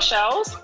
Shells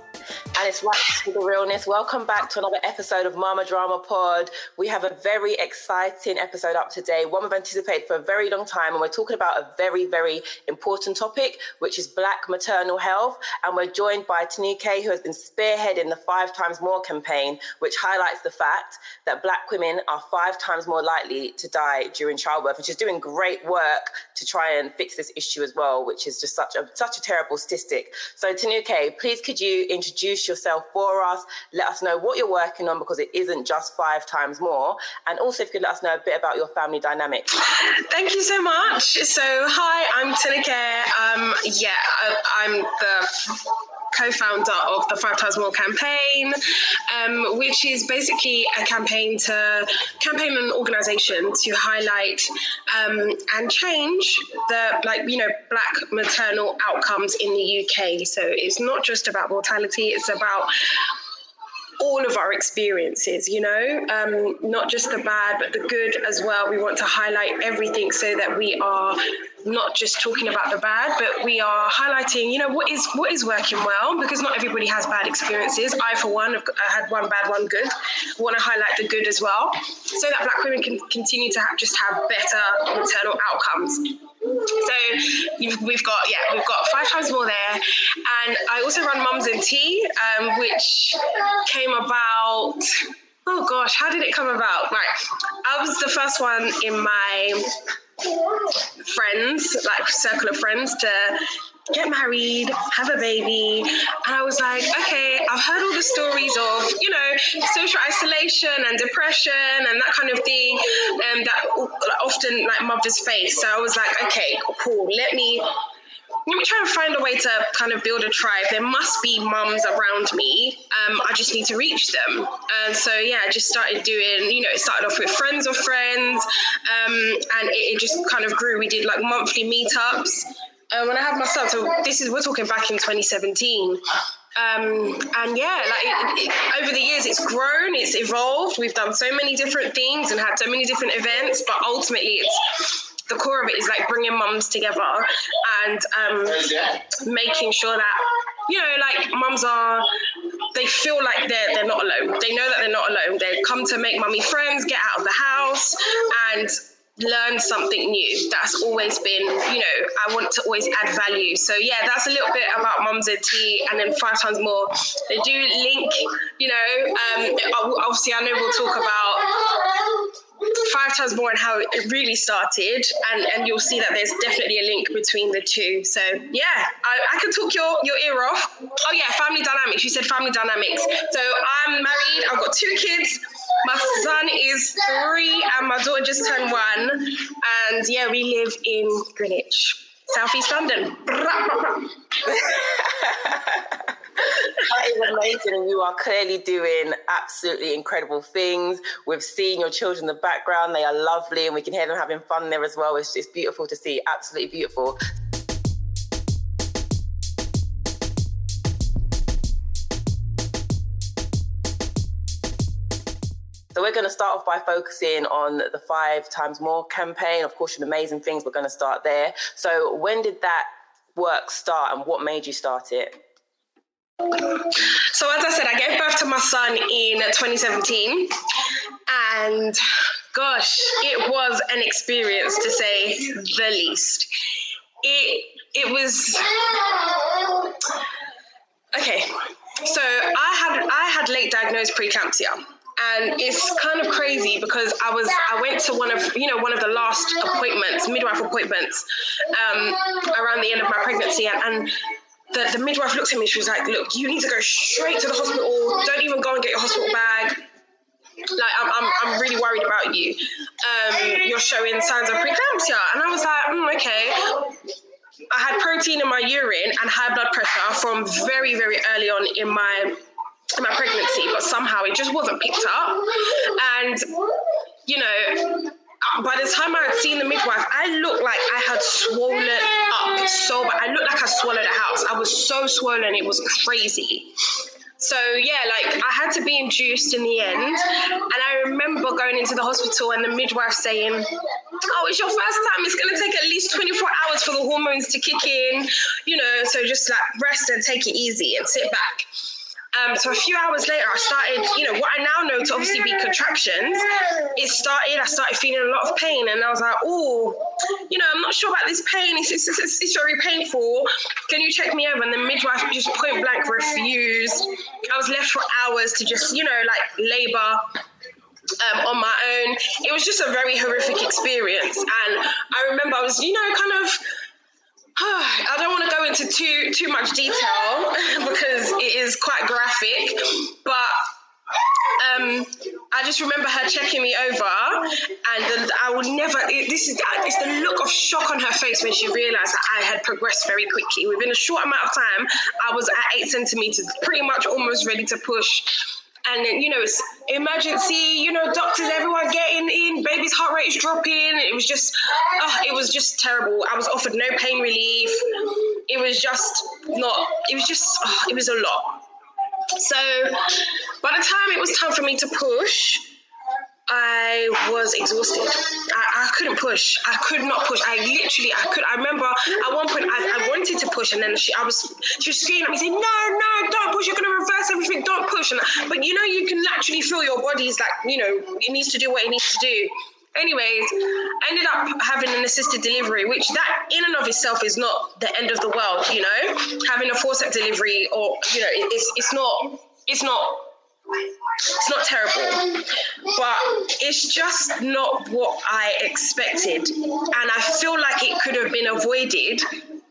it's right to the realness. Welcome back to another episode of Mama Drama Pod. We have a very exciting episode up today, one we've anticipated for a very long time, and we're talking about a very, very important topic, which is Black maternal health. And we're joined by Tinuke, who has been spearheading the Five Times More campaign, which highlights the fact that Black women are five times more likely to die during childbirth, and she's doing great work to try and fix this issue as well, which is just such a such a terrible statistic. So, Tinuke, please could you introduce yourself for us. Let us know what you're working on because it isn't just five times more. And also, if you could let us know a bit about your family dynamic. Thank you so much. So, hi, I'm Tinuke. Um, yeah, I, I'm the co-founder of the Five Times More campaign, um, which is basically a campaign to campaign an organisation to highlight um, and change the like you know black maternal outcomes in the UK. So it's not just about mortality; it's about all of our experiences, you know, um, not just the bad, but the good as well. We want to highlight everything so that we are not just talking about the bad, but we are highlighting, you know, what is what is working well because not everybody has bad experiences. I, for one, have had one bad, one good. I want to highlight the good as well, so that Black women can continue to have, just have better maternal outcomes. So we've got yeah we've got five times more there, and I also run Mums and Tea, um, which came about. Oh gosh, how did it come about? Right, I was the first one in my friends, like circle of friends, to get married, have a baby. And I was like, okay, I've heard all the stories of, you know, social isolation and depression and that kind of thing um, that often like mothers face. So I was like, okay, cool, let me let me try and find a way to kind of build a tribe. There must be mums around me. Um, I just need to reach them. And so, yeah, I just started doing, you know, it started off with friends of friends. Um, and it, it, just kind of grew. We did like monthly meetups. And when I had my son, so this is, we're talking back in 2017. Um, and yeah, like it, it, over the years, it's grown, it's evolved. We've done so many different things and had so many different events, but ultimately, it's the core of it is like bringing mums together and um, making sure that you know like mums are they feel like they're they're not alone. They know that they're not alone. They come to make mummy friends get out of the house and learn something new. That's always been you know i want to always add value. So yeah that's a little bit about mums and tea and then five times more. They do link you know um, obviously i know we'll talk about five times more and how it really started and and you'll see that there's definitely a link between the two. So yeah i, I can talk your your ear off. Oh yeah family dynamics. You said family dynamics. So i'm married. I've got two kids. My son is three and my daughter just turned one. And yeah we live in greenwich southeast london that is amazing. You are clearly doing absolutely incredible things. We've seen your children in the background. They are lovely and we can hear them having fun there as well. It's, it's beautiful to see. Absolutely beautiful. So we're going to start off by focusing on the Five Times More campaign. Of course, you're amazing things. We're going to start there. So when did that work start and what made you start it? So, as I said, I gave birth to my son in 2017, and gosh, it was an experience to say the least. It it was okay. So I had I had late diagnosed preeclampsia and it's kind of crazy because I was I went to one of you know one of the last appointments midwife appointments um, around the end of my pregnancy and, and the, the midwife looked at me. She was like, "Look, you need to go straight to the hospital. Don't even go and get your hospital bag. Like, I'm, I'm, I'm really worried about you. Um, you're showing signs of preeclampsia." And I was like, mm, "Okay." I had protein in my urine and high blood pressure from very, very early on in my in my pregnancy, but somehow it just wasn't picked up. And you know, by the time I had seen the midwife, I looked like I had swollen up so bad. I looked like I swallowed a house. I was so swollen, it was crazy. so yeah, like I had to be induced in the end, and I remember going into the hospital and the midwife saying, "Oh, it's your first time. It's gonna take at least 24 hours for the hormones to kick in, you know. So just like rest and take it easy and sit back." Um, so a few hours later, I started, you know, what I now know to obviously be contractions. It started, I started feeling a lot of pain, and I was like, oh, you know, I'm not sure about this pain. It's, it's, it's, it's very painful. Can you check me over? And the midwife just point blank refused. I was left for hours to just, you know, like labor. Um, on my own, it was just a very horrific experience, and I remember I was, you know, kind of I don't want to go into too too much detail because it is quite graphic, but um, I just remember her checking me over, and the, I would never. It, this is it's the look of shock on her face when she realised that I had progressed very quickly. Within a short amount of time, I was at eight centimeters, pretty much almost ready to push and then you know it's emergency you know doctors everyone getting in baby's heart rate is dropping. It was just oh, it was just terrible. I was offered no pain relief. It was just not it was just oh, it was a lot. So by the time it was time for me to push I was exhausted. I, I couldn't push. I could not push. I literally, I could. I remember at one point I, I wanted to push, and then she, I was, she was screaming at me saying, "No, no, don't push. You're gonna reverse everything. Don't push." And but you know, you can actually feel your body's like, you know, it needs to do what it needs to do. Anyways, I ended up having an assisted delivery, which that in and of itself is not the end of the world. You know, having a forceps delivery, or you know, it's it's not it's not it's not terrible, but it's just not what I expected. And I feel like it could have been avoided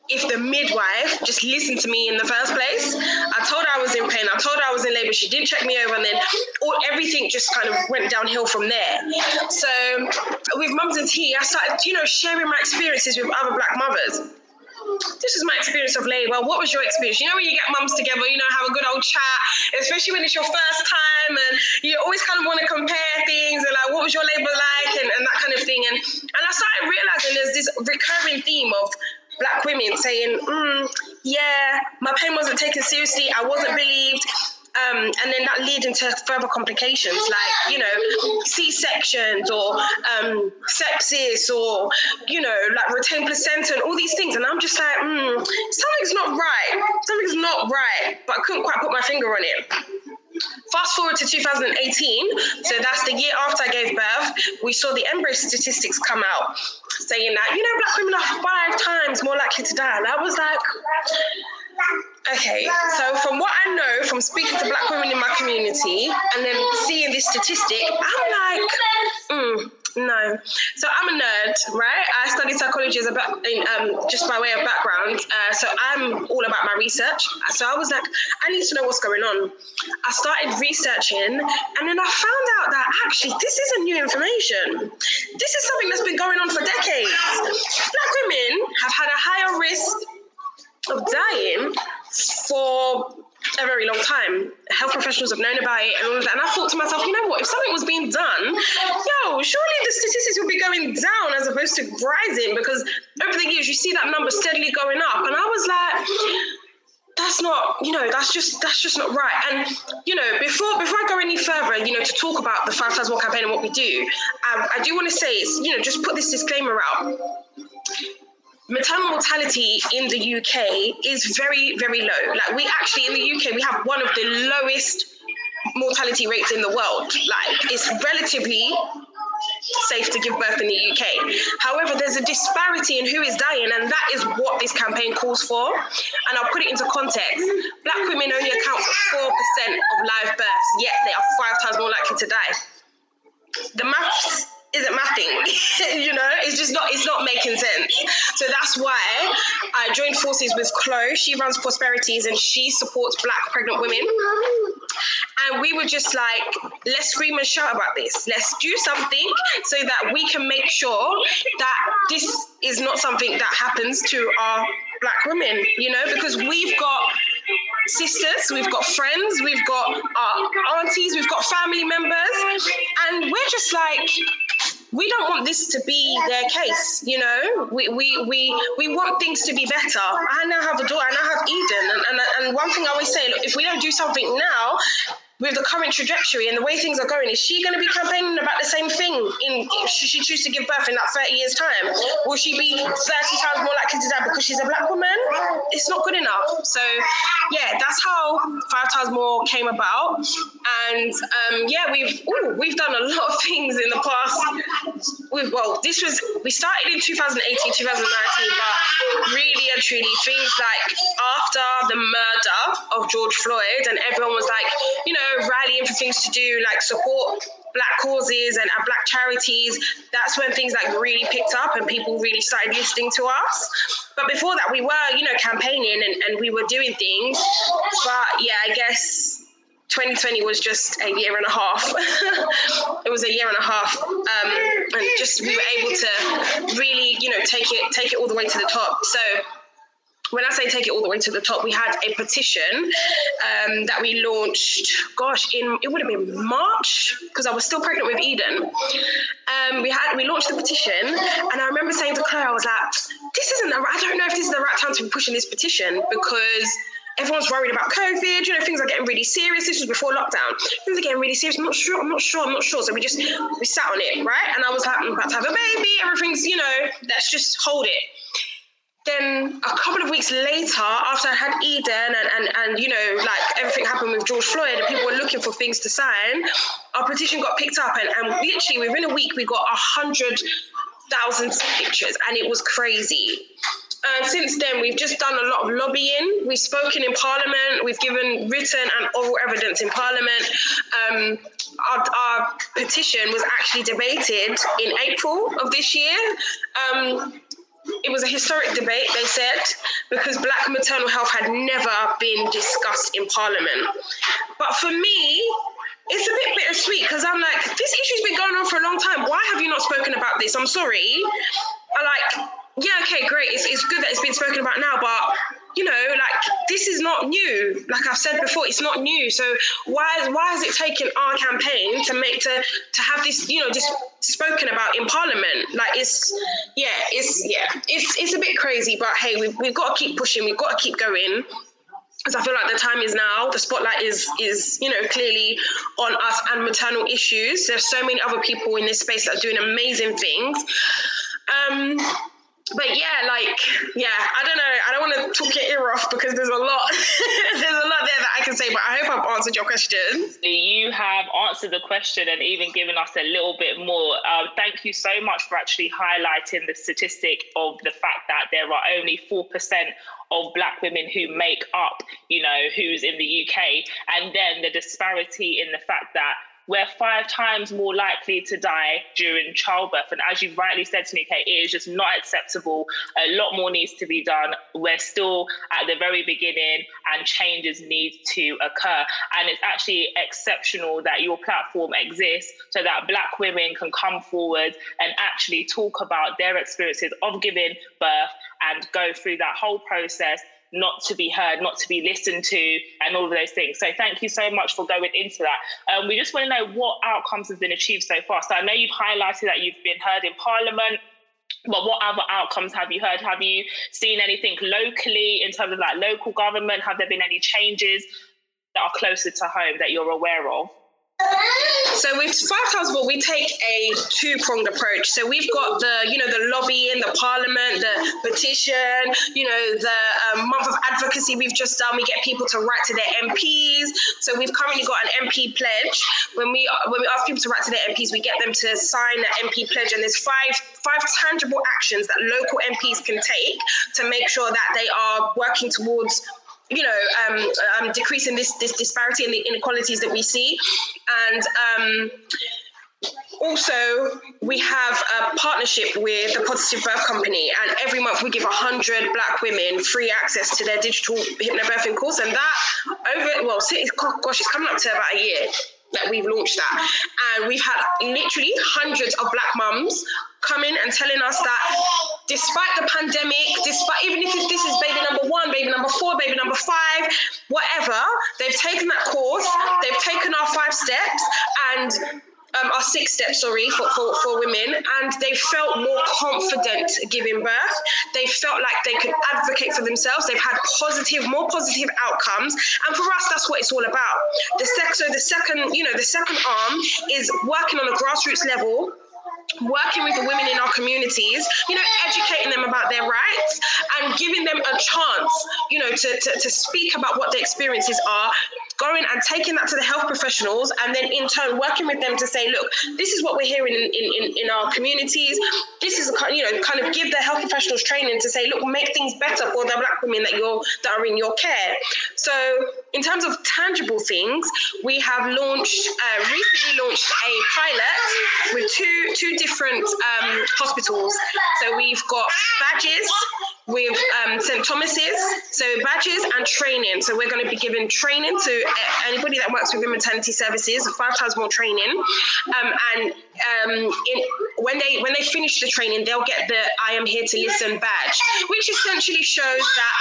if the midwife just listened to me in the first place. I told her I was in pain. I told her I was in labor. She didn't check me over, and then all, everything just kind of went downhill from there. So with Mums and Tea, I started, you know, sharing my experiences with other Black mothers this is my experience of labor. What was your experience? You know, when you get mums together, you know, have a good old chat, especially when it's your first time and you always kind of want to compare things and like, what was your labor like and, and that kind of thing. And, and I started realizing there's this recurring theme of black women saying, mm, yeah, my pain wasn't taken seriously. I wasn't believed and then that lead into further complications like you know c-sections or um, sepsis or you know like retained placenta and all these things. And i'm just like mm, something's not right. Something's not right. But i couldn't quite put my finger on it. Fast forward to 2018, so that's the year after I gave birth, we saw the MBRRACE statistics come out saying that, you know, black women are five times more likely to die. And I was like, Okay, so from what I know from speaking to black women in my community and then seeing this statistic, I'm like, mm, no. So I'm a nerd, right? I studied psychology as a back, um, just by way of background. Uh, so I'm all about my research. So I was like, I need to know what's going on. I started researching, and then I found out that actually this isn't new information. This is something that's been going on for decades. Black women have had a higher risk of dying for a very long time. Health professionals have known about it and all of that. And I thought to myself, you know what? If something was being done, yo, surely the statistics will be going down as opposed to rising because over the years you see that number steadily going up. And I was like, that's not, you know, that's just that's just not right. And you know, before before I go any further, you know, to talk about the Five Times More campaign and what we do, um, I do want to say, is, you know, just put this disclaimer out maternal mortality in the UK is very, very low. Like we actually in the UK we have one of the lowest mortality rates in the world. Like it's relatively safe to give birth in the UK. However, there's a disparity in who is dying, and that is what this campaign calls for. And I'll put it into context. Black women only account for 4% of live births, yet they are five times more likely to die. The maths isn't mathing you know? It's just not it's not making sense. So that's why i joined forces with chloe. She runs prosperities and she supports black pregnant women. And we were just like let's scream and shout about this. Let's do something so that we can make sure that this is not something that happens to our black women you know? Because we've got sisters, we've got friends, we've got our aunties, we've got family members, and we're just like, we don't want this to be their case, you know. We we we we want things to be better. I now have a daughter, I now have Eden, and, and, and one thing I always say, look, if we don't do something now, with the current trajectory and the way things are going, is she going to be campaigning about the same thing in should she choose to give birth in that 30 years time? Will she be 30 times more likely to die because she's a black woman? It's not good enough. So yeah, that's how Five Times More came about. And um, yeah, we've ooh, we've done a lot of things in the past. We've, well, this was we started in 2018, 2019, but really and truly things like after the murder of George Floyd, and everyone was like, you know rallying for things to do, like support black causes and, and black charities, that's when things like really picked up and people really started listening to us. But before that, we were, you know, campaigning and, and we were doing things. But yeah, I guess 2020 was just a year and a half. it was a year and a half, um, and just we were able to really, you know, take it take it all the way to the top. So when I say take it all the way to the top, we had a petition um, that we launched, gosh, in it would have been March because I was still pregnant with Eden. Um, we had we launched the petition, and I remember saying to Claire, I was like, "This isn't. The, I don't know if this is the right time to be pushing this petition because." Everyone's worried about COVID. You know, things are getting really serious. This was before lockdown. Things are getting really serious. I'm not sure. I'm not sure. I'm not sure. So we just we sat on it, right? And I was like, I'm about to have a baby. Everything's, you know, let's just hold it then a couple of weeks later, after I had Eden and, and, and you know, like everything happened with George Floyd and people were looking for things to sign, our petition got picked up and, and literally within a week we got a hundred thousand signatures and it was crazy. And since then, we've just done a lot of lobbying. We've spoken in Parliament. We've given written and oral evidence in Parliament. Um, our, our, petition was actually debated in April of this year. Um, it was a historic debate, they said, because black maternal health had never been discussed in Parliament. But for me, it's a bit bittersweet because I'm like, this issue's been going on for a long time. Why have you not spoken about this? I'm sorry. I like, yeah, okay, great. It's, it's good that it's been spoken about now, but you know, like this is not new. Like I've said before, it's not new. So why why has it taken our campaign to make to to have this, you know, just spoken about in Parliament? Like it's yeah, it's yeah, it's it's a bit crazy, but hey, we've we've got to keep pushing. We've got to keep going. Because I feel like the time is now. The spotlight is is you know clearly on us and maternal issues. There's so many other people in this space that are doing amazing things. Um, but yeah, like yeah, I don't know. I don't want to talk your ear off because there's a lot. there's a lot there that I can say, but I hope I've answered your question. You have answered the question and even given us a little bit more. Uh, thank you so much for actually highlighting the statistic of the fact that there are only four percent of black women who make up, you know, who's in the UK, and then the disparity in the fact that we're five times more likely to die during childbirth. And as you rightly said, Tanika, it is just not acceptable. A lot more needs to be done. We're still at the very beginning and changes need to occur. And it's actually exceptional that your platform exists so that Black women can come forward and actually talk about their experiences of giving birth and go through that whole process not to be heard, not to be listened to, and all of those things. So thank you so much for going into that. Um, we just want to know what outcomes have been achieved so far. So I know you've highlighted that you've been heard in Parliament. But what other outcomes have you heard? Have you seen anything locally in terms of like local government? Have there been any changes that are closer to home that you're aware of? So with Five More, we take a two-pronged approach. So we've got the, you know, the lobbying, the parliament, the petition, you know, the um, month of advocacy we've just done. We get people to write to their MPs. So we've currently got an MP pledge. When we when we ask people to write to their MPs, we get them to sign the MP pledge, and there's five five tangible actions that local MPs can take to make sure that they are working towards you know, um, um, decreasing this this disparity and the inequalities that we see, and um, also we have a partnership with the Positive Birth Company, and every month we give hundred Black women free access to their digital hypnobirthing course, and that over well, gosh, it's coming up to about a year that we've launched that, and we've had literally hundreds of Black mums coming and telling us that despite the pandemic, despite even if this is baby number one, baby number four, baby number five, whatever, they've taken that course, they've taken our five steps, and um, our six steps, sorry, for, for, for women, and they felt more confident giving birth. They felt like they could advocate for themselves. They've had positive, more positive outcomes, and for us, that's what it's all about. The so the second, you know, the second arm is working on a grassroots level working with the women in our communities, you know, educating them about their rights and giving them a chance, you know, to, to, to speak about what their experiences are, going and taking that to the health professionals and then in turn working with them to say, look, this is what we're hearing in, in, in our communities. This is, you know, kind of give the health professionals training to say, look, make things better for the black women that you're that are in your care. So in terms of tangible things, we have launched, uh, recently launched a pilot with two, two different um, hospitals. So we've got badges with um, St. Thomas's, so badges and training. So we're going to be giving training to anybody that works within maternity services, five times more training. Um, and um, in, when they when they finish the training, they'll get the "I am here to listen" badge, which essentially shows that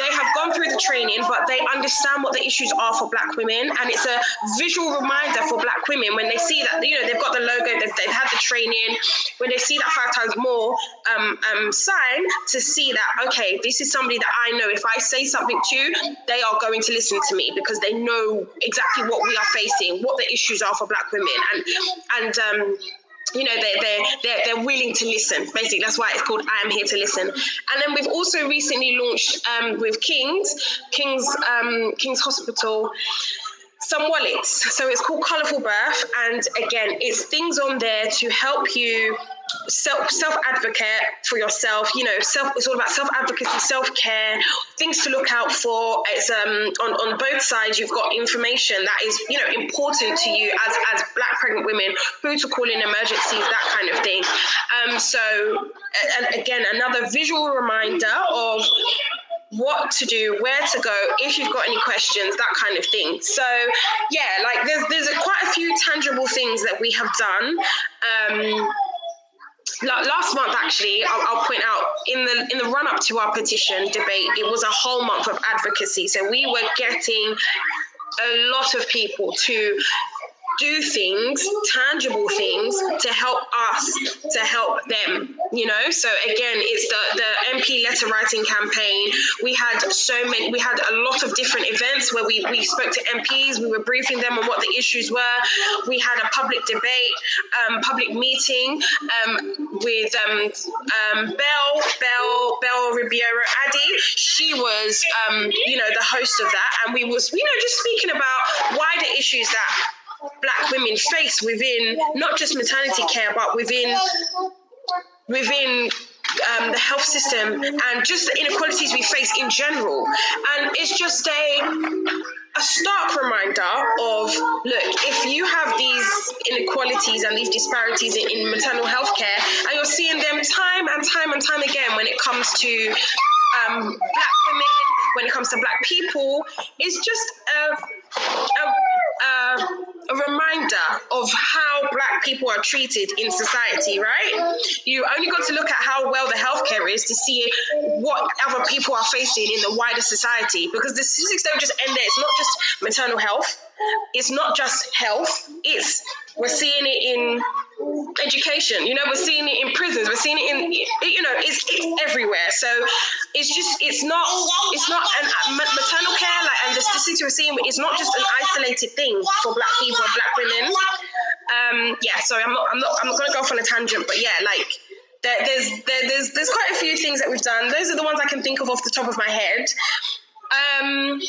they have gone through the training, but they understand what the issues are for Black women, and it's a visual reminder for Black women when they see that you know they've got the logo, they've, they've had the training, when they see that five times more um, um, sign to see that okay, this is somebody that I know. If I say something to you, they are going to listen to me because they know exactly what we are facing, what the issues are for Black women, and and um, you know they're, they're they're they're willing to listen. Basically that's why it's called i am here to listen. And then we've also recently launched um, with king's king's um, king's hospital some wallets. So it's called colorful birth and again it's things on there to help you self self advocate for yourself. You know, self. It's all about self advocacy, self care, things to look out for. It's um on on both sides. You've got information that is you know important to you as as Black pregnant women, who to call in emergencies, that kind of thing. Um, so and again, another visual reminder of what to do, where to go, if you've got any questions, that kind of thing. So yeah, like there's there's a, quite a few tangible things that we have done. Um, last month actually I'll, I'll, point out in the in the run up to our petition debate it was a whole month of advocacy. So we were getting a lot of people to do things, tangible things to help us to help them, you know? So again, it's the, the MP letter writing campaign. We had so many, we had a lot of different events where we, we spoke to MPs, we were briefing them on what the issues were. We had a public debate, um, public meeting um, with um, um, Bell, Bell, Bell Ribeiro Addy. She was, um, you know, the host of that. And we was, you know, just speaking about wider issues that women face within not just maternity care, but within within um, the health system and just the inequalities we face in general. And it's just a a stark reminder of look, if you have these inequalities and these disparities in, in maternal health care, and you're seeing them time and time and time again when it comes to um, black women, when it comes to black people, it's just a, a a reminder of how black people are treated in society, right? You only got to look at how well the healthcare is to see what other people are facing in the wider society because the statistics don't just end there. It's not just maternal health, it's not just health, it's we're seeing it in education. You know, we're seeing it in prisons. We're seeing it in, you know, it's, it's everywhere. So it's just, it's not, it's not an maternal care, like, and the statistics we're seeing, it's not just an isolated thing for black people and black women. Um, yeah. Sorry, I'm not, I'm not, I'm not going to go off on a tangent, but yeah, like. There, there's there, there's there's quite a few things that we've done. Those are the ones I can think of off the top of my head. Um,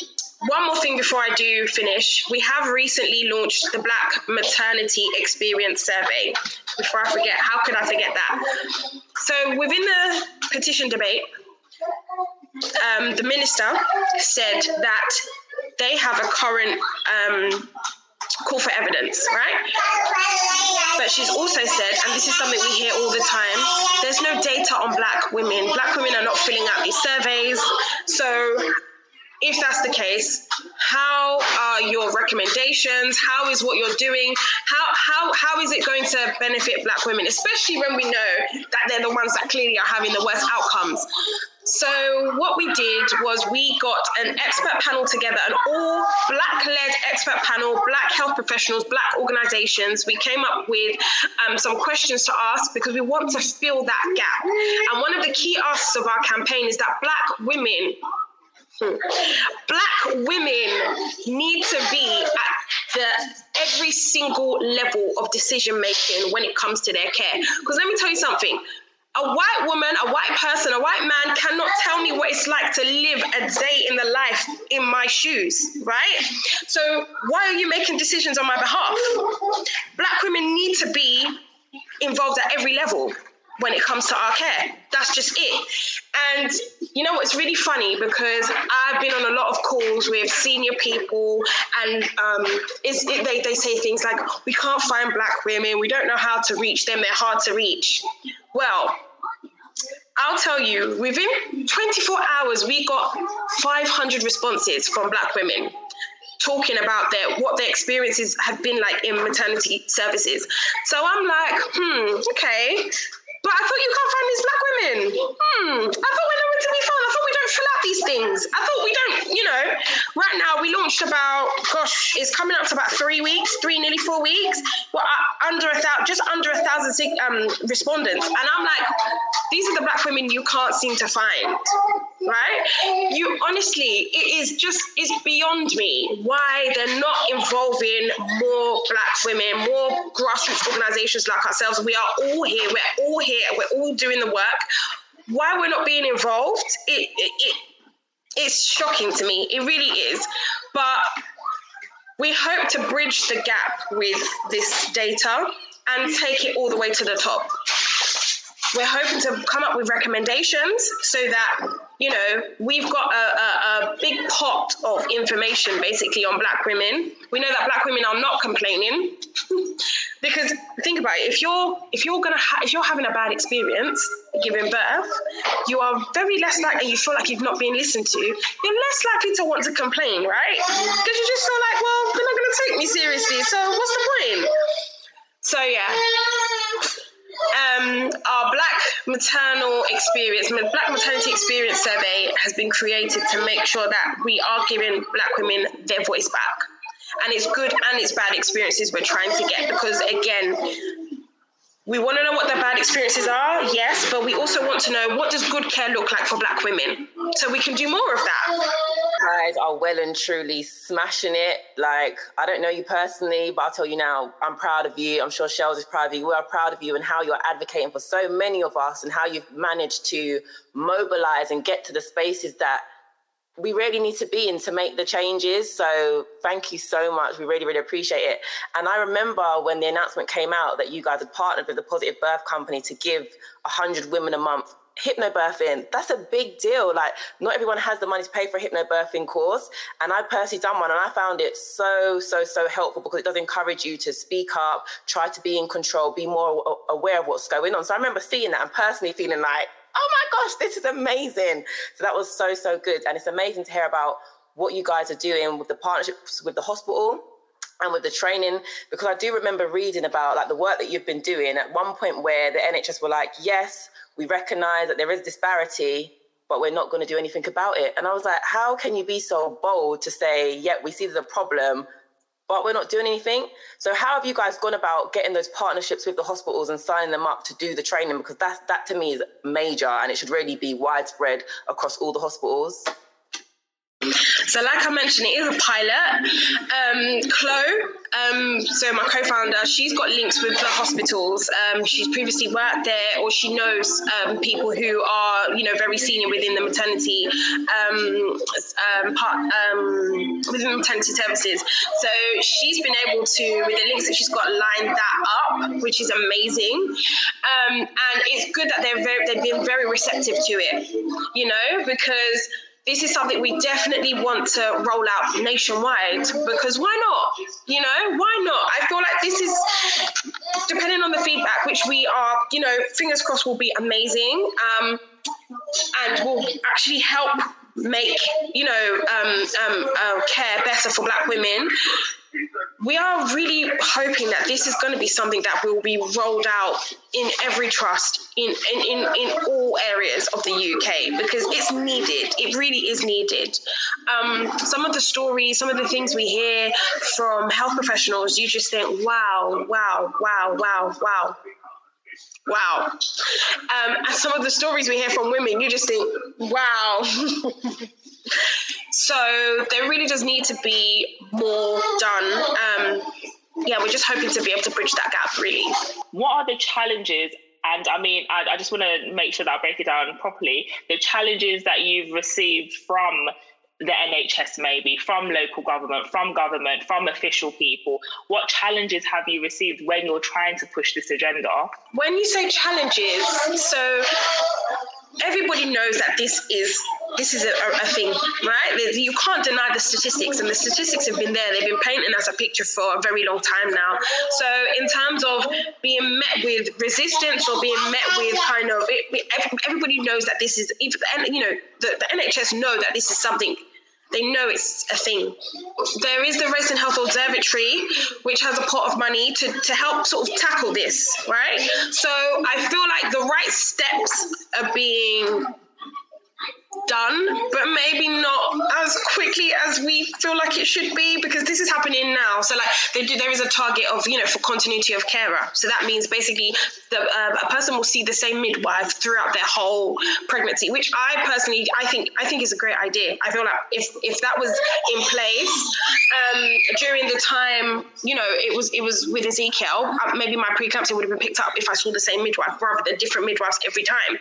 one more thing before I do finish. We have recently launched the Black Maternity Experience Survey. Before I forget, how could I forget that? So within the petition debate, um, the minister said that they have a current um, call for evidence, right? But she's also said, and this is something we hear all the time, there's no data on black women. Black women are not filling out these surveys. So if that's the case, how are your recommendations? How is what you're doing? How how how is it going to benefit black women, especially when we know that they're the ones that clearly are having the worst outcomes? So what we did was we got an expert panel together, an all black-led expert panel, black health professionals, black organizations. We came up with um, some questions to ask because we want to fill that gap. And one of the key asks of our campaign is that black women Black women need to be at the every single level of decision making when it comes to their care. Because let me tell you something a white woman, a white person, a white man cannot tell me what it's like to live a day in the life in my shoes, right? So why are you making decisions on my behalf? Black women need to be involved at every level when it comes to our care. That's just it. And you know what's really funny because I've been on a lot of calls with senior people, and um, it, they they say things like, "We can't find black women. We don't know how to reach them. They're hard to reach." Well, I'll tell you, within 24 hours, we got 500 responses from Black women talking about their what their experiences have been like in maternity services. So I'm like, hmm, okay. But I thought you can't find these black women. Hmm. I thought we're nowhere to be. I thought we don't fill out these things. I thought we don't, you know. Right now, we launched about, gosh, it's coming up to about three weeks, three, nearly four weeks. Well, uh, under a thousand, just under a thousand um, respondents. And I'm like, these are the black women you can't seem to find, right? You honestly, it is just, it's beyond me why they're not involving more black women, more grassroots organizations like ourselves. We are all here. We're all here, we're all doing the work. Why we're not being involved, it, it, it it's shocking to me. It really is. But we hope to bridge the gap with this data and take it all the way to the top. We're hoping to come up with recommendations so that you know, we've got a, a, a, big pot of information basically on black women. We know that black women are not complaining because think about it. If you're if you're gonna ha- if you're having a bad experience giving birth, you are very less likely. You feel like you've not been listened to. You're less likely to want to complain, right? Because you just feel like, well, they're not gonna take me seriously. So what's the point? So yeah um, our Black maternal experience, Black maternity experience survey has been created to make sure that we are giving Black women their voice back. And it's good and it's bad experiences we're trying to get because, again, we want to know what the bad experiences are, yes, but we also want to know what does good care look like for Black women, so we can do more of that. Guys are well and truly smashing it. Like I don't know you personally, but I'll tell you now, I'm proud of you. I'm sure Shells is proud of you. We are proud of you and how you're advocating for so many of us, and how you've managed to mobilize and get to the spaces that we really need to be in to make the changes. So thank you so much. We really, really appreciate it. And I remember when the announcement came out that you guys had partnered with the Positive Birth Company to give 100 women a month hypnobirthing that's a big deal like not everyone has the money to pay for a hypnobirthing course and i personally done one and i found it so so so helpful because it does encourage you to speak up try to be in control be more aware of what's going on so i remember seeing that and personally feeling like oh my gosh, this is amazing. So that was so, so good. And it's amazing to hear about what you guys are doing with the partnerships with the hospital and with the training because I do remember reading about like the work that you've been doing at one point where the NHS were like, yes, we recognize that there is disparity, but we're not going to do anything about it. And I was like, how can you be so bold to say, yeah, we see there's a problem, but we're not doing anything. So how have you guys gone about getting those partnerships with the hospitals and signing them up to do the training? Because that's that to me is major and it should really be widespread across all the hospitals. So, like I mentioned, it is a pilot. Um, Chloe, um, so my co-founder, she's got links with the hospitals. Um, she's previously worked there, or she knows um, people who are, you know, very senior within the maternity um, um, part um, within maternity services. So she's been able to, with the links that she's got, line that up, which is amazing. and it's good that they're very, they've been very receptive to it, you know, because this is something we definitely want to roll out nationwide because why not? You know, why not? I feel like this is depending on the feedback, which we are, you know, fingers crossed will be amazing um, and will actually help make, you know, um, um, uh, care better for Black women we are really hoping that this is going to be something that will be rolled out in every trust in, in, in, in all areas of the UK because it's needed. It really is needed. Um, some of the stories, some of the things we hear from health professionals, you just think, wow, wow, wow, wow, wow. Wow. Um, and some of the stories we hear from women, you just think, wow. So there really does need to be more done. Um, yeah, we're just hoping to be able to bridge that gap, really. What are the challenges? And I mean, I, I just want to make sure that I break it down properly. The challenges that you've received from the NHS, maybe from local government, from government, from official people? What challenges have you received when you're trying to push this agenda? When you say challenges, so everybody knows that this is this is a, a, thing, right? You can't deny the statistics, and the statistics have been there. They've been painting us a picture for a very long time now. So, in terms of being met with resistance or being met with kind of, it, everybody knows that this is, and you know, the, the NHS know that this is something they know it's a thing. There is the Race and Health Observatory, which has a pot of money to, to help sort of tackle this, right? So I feel like the right steps are being done, but maybe not as quickly as we feel like it should be because this is happening now. So like do, there is a target of you know for continuity of carer. So that means basically the, uh, a person will see the same midwife throughout their whole pregnancy, which I personally I think I think is a great idea. I feel like if if that was in place um, during the time you know it was it was with Ezekiel, uh, maybe my preeclampsia would have been picked up if I saw the same midwife rather than different midwives every time.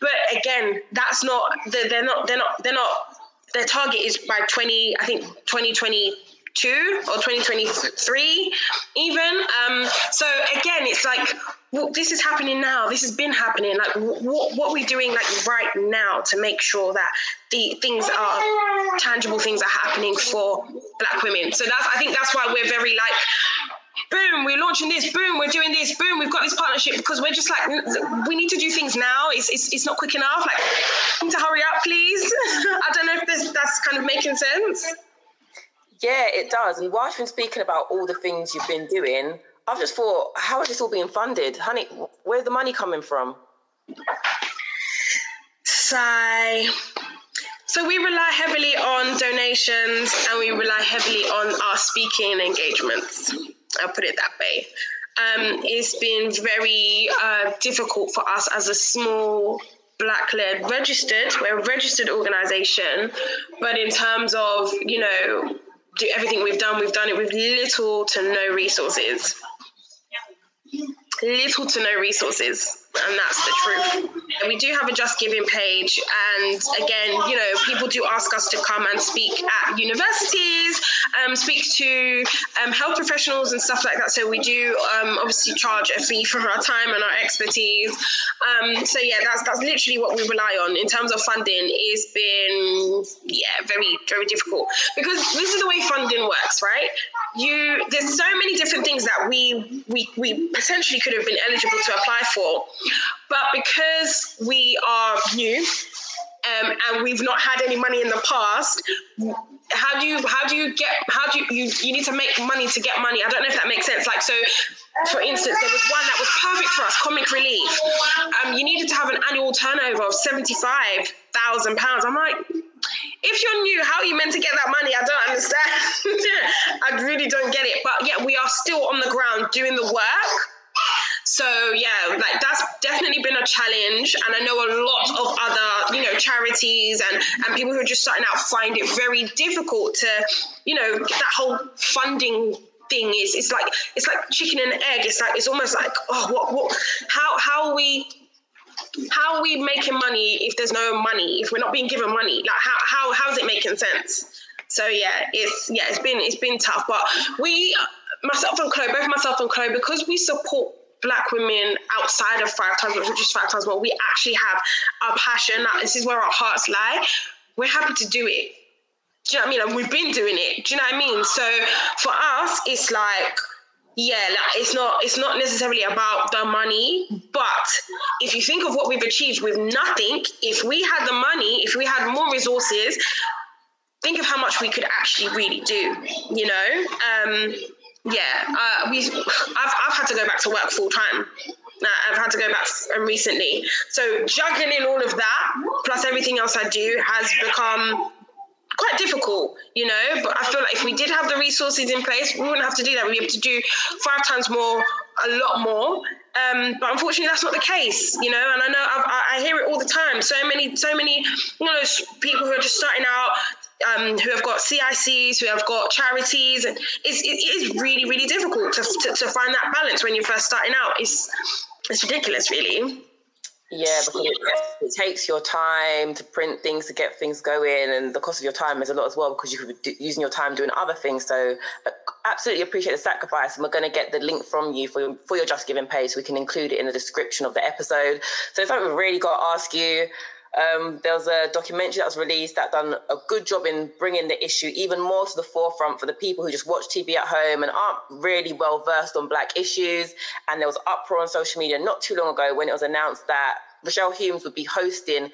But again, that's not they're not they're not they're not their target is by 20 I think 2022 or 2023 even. Um, so again it's like well, this is happening now. This has been happening. Like what what are we doing like right now to make sure that the things are tangible things are happening for black women? So that's i think that's why we're very like boom, we're launching this, boom, we're doing this, boom, we've got this partnership because we're just like, we need to do things now. It's, it's, it's not quick enough. Like, need to hurry up, please. I don't know if this, that's kind of making sense. Yeah, it does. And whilst you've been speaking about all the things you've been doing, I've just thought, how is this all being funded? Honey, where's the money coming from? Sigh. So we rely heavily on donations and we rely heavily on our speaking engagements. I'll put it that way. Um, it's been very uh, difficult for us as a small black led registered we're a registered organization but in terms of you know do everything we've done we've done it with little to no resources little to no resources and that's the truth. We do have a Just Giving page, and again, you know, people do ask us to come and speak at universities, um, speak to um, health professionals and stuff like that. So we do um, obviously charge a fee for our time and our expertise. Um, so yeah, that's that's literally what we rely on in terms of funding. It's been yeah very very difficult because this is the way funding works, right? You there's so many different things that we we we potentially could have been eligible to apply for but because we are new um, and we've not had any money in the past, how do you how do you get how do you, you you need to make money to get money? I don't know if that makes sense. Like so, for instance, there was one that was perfect for us, Comic Relief. Um, you needed to have an annual turnover of seventy five thousand pounds. I'm like, if you're new, how are you meant to get that money? I don't understand. I really don't get it. But yeah, we are still on the ground doing the work so yeah, like that's definitely been a challenge, and I know a lot of other you know charities and and people who are just starting out find it very difficult to you know that whole funding thing is it's like it's like chicken and egg. It's like it's almost like oh what what how how are we how are we making money if there's no money if we're not being given money like how how how's it making sense? So yeah, it's yeah it's been it's been tough, but we myself and Chloe, both myself and Chloe, because we support black women outside of five times which is five times more we actually have our passion this is where our hearts lie we're happy to do it do you know what I mean? We've been doing it. Do you know what I mean? So for us, it's like, yeah, like it's not it's not necessarily about the money, but if you think of what we've achieved with nothing, if we had the money, if we had more resources, think of how much we could actually really do. You know, um, yeah, uh, we I've I've had to go back to work full time. I've had to go back recently. So juggling in all of that plus everything else I do has become quite difficult, you know. But I feel like if we did have the resources in place, we wouldn't have to do that. We'd be able to do five times more, a lot more. Um, but unfortunately, that's not the case, you know. And I know I've, i hear it all the time. So many, so many, you know, people who are just starting out, um, who have got CICs, who have got charities, and it's, it is really, really difficult to, to, to find that balance when you're first starting out. It's it's ridiculous, really. Yeah, because it, takes your time to print things to get things going, and the cost of your time is a lot as well because you could be using your time doing other things. So, uh, absolutely appreciate the sacrifice, and we're going to get the link from you for for your Just Giving page, so we can include it in the description of the episode. So, it's something we've really got to ask you. Um, there was a documentary that was released that done a good job in bringing the issue even more to the forefront for the people who just watch TV at home and aren't really well versed on Black issues. And there was uproar on social media not too long ago when it was announced that Rochelle Humes would be hosting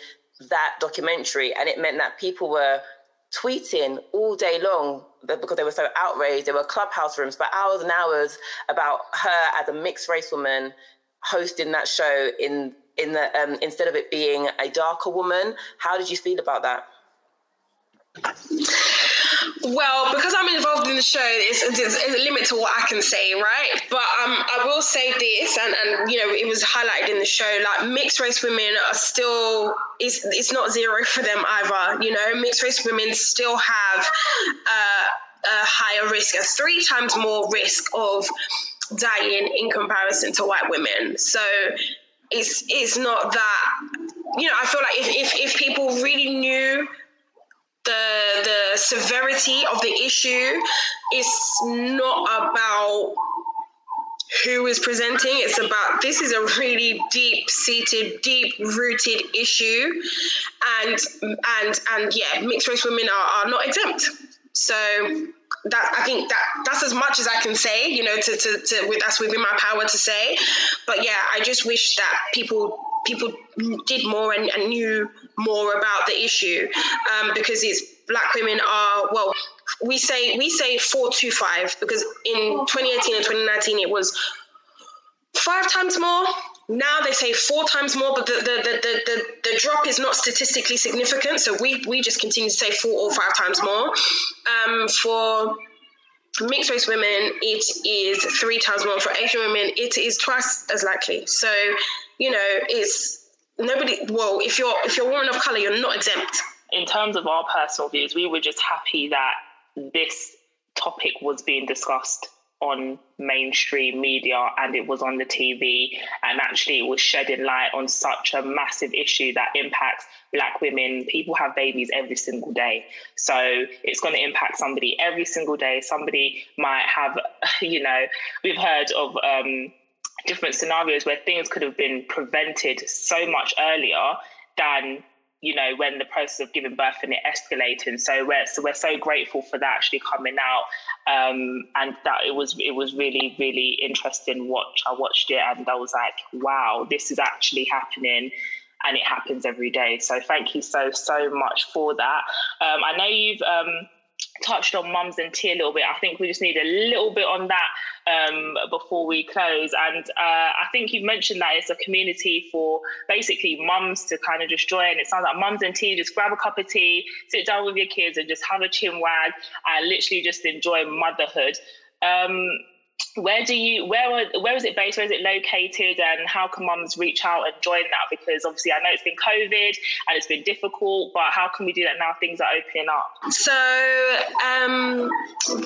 that documentary, and it meant that people were tweeting all day long because they were so outraged. There were clubhouse rooms for hours and hours about her as a mixed race woman hosting that show in in the um, instead of it being a darker woman. How did you feel about that? Well, because I'm involved in the show, it's, it's, a limit to what I can say, right? But um, I will say this, and, and you know, it was highlighted in the show. Like mixed race women are still, it's it's not zero for them either. You know, mixed race women still have uh, a higher risk, a three times more risk of dying in comparison to white women. So it's it's not that you know i feel like if, if, if people really knew the the severity of the issue it's not about who is presenting it's about this is a really deep seated deep rooted issue. And and and yeah mixed race women are, are not exempt. So that I think that that's as much as I can say, you know, to, to, to with that's within my power to say. But yeah, I just wish that people people did more and, and knew more about the issue um, because it's black women are well we say we say 425 because in 2018 and 2019 it was five times more now they say four times more, but the, the, the, the, the, drop is not statistically significant. So we, we just continue to say four or five times more. Um, for mixed race women, it is three times more. For Asian women, it is twice as likely. So, you know, it's nobody, well, if you're, if you're a woman of color, you're not exempt. In terms of our personal views, we were just happy that this topic was being discussed on mainstream media and it was on the TV. And actually, it was shedding light on such a massive issue that impacts Black women. People have babies every single day. So it's going to impact somebody every single day. Somebody might have, you know, we've heard of. Um, different scenarios where things could have been prevented so much earlier than you know, when the process of giving birth and it escalating. So we're so we're so grateful for that actually coming out, um, and that it was it was really really interesting. Watch I watched it and I was like, wow, this is actually happening. And it happens every day. So thank you so so much for that. Um, I know you've um, touched on mums and tea a little bit. I think we just need a little bit on that um, before we close. And uh, I think you've mentioned that it's a community for basically mums to kind of just join. It sounds like mums and tea, just grab a cup of tea, sit down with your kids and just have a chin wag and literally just enjoy motherhood. Um, where do you where where is it based? Where is it located? And how can mums reach out and join that? Because obviously i know it's been covid and it's been difficult but how can we do that now things are opening up? So um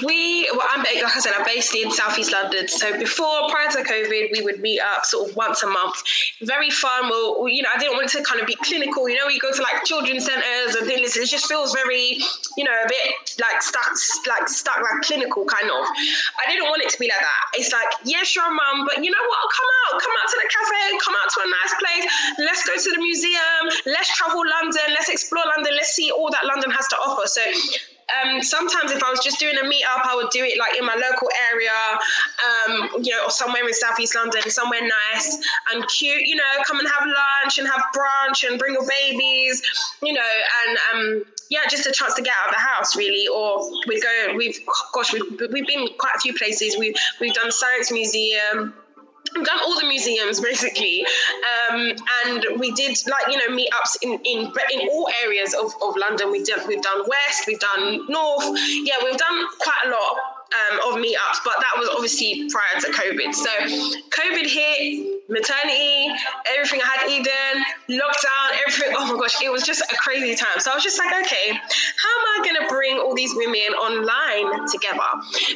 we well i'm like i said i'm based in southeast london. So before prior to covid we would meet up sort of once a month. Very fun. Well you know i didn't want to kind of be clinical. You know we go to like children's centers and things it just feels very you know a bit like stuck like stuck like clinical kind of. I didn't want it to be like it's like, yes, you're a mum, but you know what? Come out, come out to the cafe, come out to a nice place. Let's go to the museum. Let's travel London. Let's explore London. Let's see all that London has to offer. So um, sometimes if I was just doing a meetup, I would do it like in my local area, um, you know, or somewhere in Southeast London, somewhere nice and cute. You know, come and have lunch and have brunch and bring your babies. You know, and um, yeah, just a chance to get out of the house, really. Or we go, we've, gosh, we've, we've been quite a few places. We've, we've done Science Museum. We've done all the museums basically, um, and we did like you know meetups in in in all areas of, of London. We did we've done West, we've done North. Yeah, we've done quite a lot um, of meetups, but that was obviously prior to COVID. So COVID hit, maternity, everything I had Eden, lockdown, everything. Oh my gosh, it was just a crazy time. So I was just like, okay, how am I going to bring all these women online together?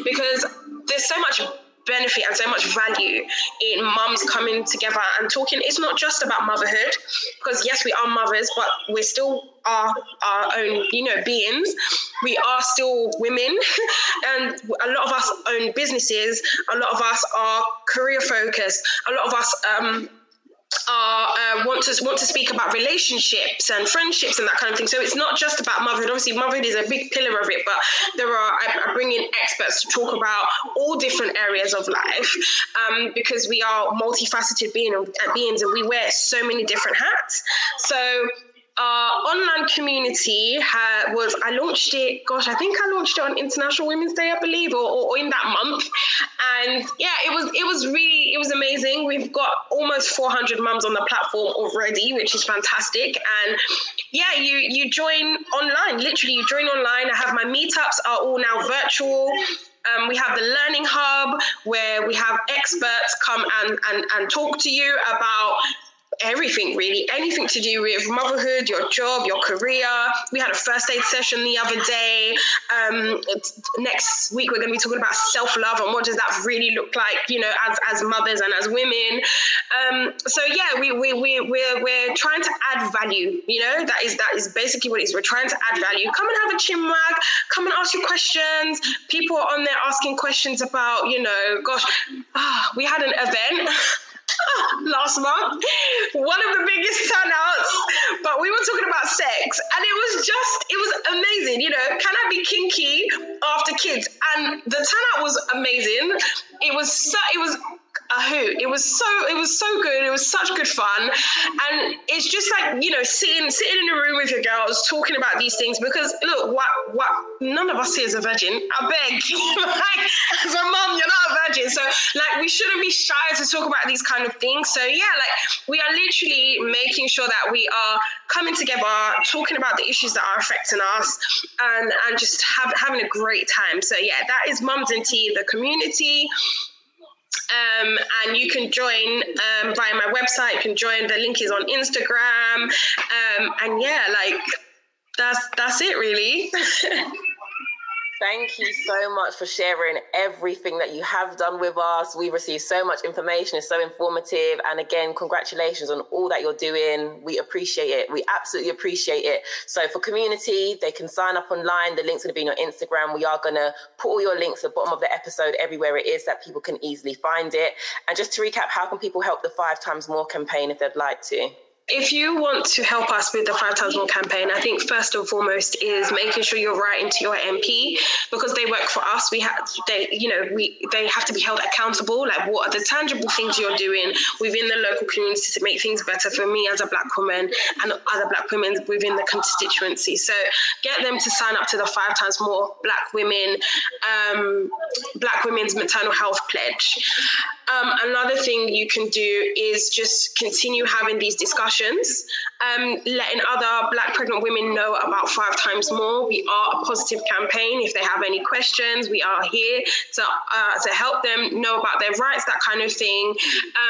Because there's so much benefit and so much value in mums coming together and talking. It's not just about motherhood, because yes, we are mothers, but we're still our our own, you know, beings. We are still women, and a lot of us own businesses. A lot of us are career focused. A lot of us um, are uh, want to want to speak about relationships and friendships and that kind of thing. So it's not just about motherhood. Obviously, motherhood is a big pillar of it, but there are I, I bring in experts to talk about all different areas of life um, because we are multifaceted being, beings and we wear so many different hats. So our online community was I launched it. Gosh, I think I launched it on International Women's Day, I believe, or, or, in that month. And yeah, it was it was really it was amazing. We've got almost 400 mums on the platform already, which is fantastic. And yeah, you you join online. Literally, you join online. I have my meetups are all now virtual. Um, we have the learning hub where we have experts come and, and, and talk to you about everything really, anything to do with motherhood, your job, your career. We had a first aid session the other day. Um, next week we're going to be talking about self love and what does that really look like, you know, as, as mothers and as women. Um, so yeah, we we we we're we're trying to add value. You know, that is that is basically what it is. We're trying to add value. Come and have a chinwag. Come and ask your questions. People are on there asking questions about, you know, gosh, ah, we had an event. last month, one of the biggest turnouts. But we were talking about sex, and it was just, it was amazing. You know, can I be kinky after kids? And the turnout was amazing. It was so, it was a hoot. It was so it was so good. It was such good fun, and it's just like you know sitting sitting in a room with your girls talking about these things because look, what what none of us here is a virgin. I beg, like as a mom, you're not a virgin, so like we shouldn't be shy to talk about these kind of things. So yeah, like we are literally making sure that we are coming together, talking about the issues that are affecting us, and and just have, having a great time. So yeah, that is Mums and Tea, the community. Um, and you can join um, via my website. You can join. The link is on Instagram. Um, and yeah, like that's that's it really. Thank you so much for sharing everything that you have done with us. We received so much information, it's so informative. And again, congratulations on all that you're doing. We appreciate it. We absolutely appreciate it. So, for community, they can sign up online. The link's going to be on your Instagram. We are going to put all your links at the bottom of the episode everywhere it is that people can easily find it. And just to recap, how can people help the Five Times More campaign if they'd like to? If you want to help us with the Five Times More campaign, I think first and foremost is making sure you're writing to your MP because they work for us. We have they, you know, we they have to be held accountable. Like what are the tangible things you're doing within the local community to make things better for me as a black woman and other black women within the constituency. So get them to sign up to the Five Times More Black Women, um, Black Women's Maternal Health Pledge. Um, another thing you can do is just continue having these discussions, um, letting other Black pregnant women know about Five Times More. We are a positive campaign. If they have any questions, we are here to uh, to help them know about their rights, that kind of thing.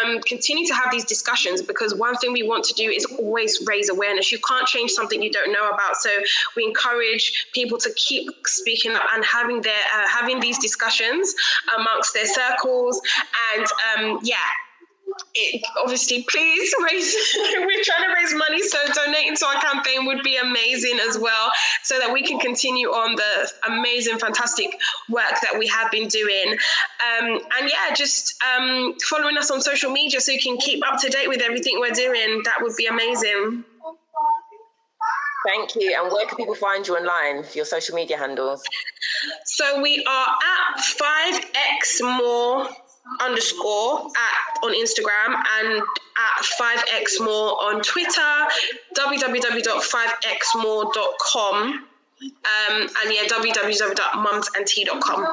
Um, continue to have these discussions because one thing we want to do is always raise awareness. You can't change something you don't know about. So we encourage people to keep speaking up and having their uh, having these discussions amongst their circles and um, yeah, it, obviously, please raise. we're trying to raise money, so donating to our campaign would be amazing as well, so that we can continue on the amazing, fantastic work that we have been doing. Um, and yeah, just um, following us on social media so you can keep up to date with everything we're doing. That would be amazing. Thank you. And where can people find you online for your social media handles? So we are at 5x more underscore at on Instagram and at 5x more on Twitter, www.5xmore.com. Um, and yeah, www.mumsandtea.com.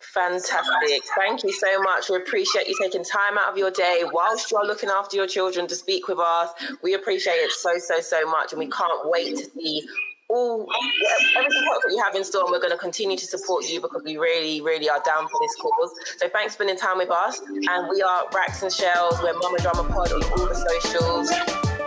Fantastic. Thank you so much. We appreciate you taking time out of your day whilst you're looking after your children to speak with us. We appreciate it so, so, so much. And we can't wait to see all everything else that you have in store. And we're going to continue to support you because we really, really are down for this cause. So thanks for spending time with us. And we are Racks and Shells. We're Mama Drama Pod on all the socials.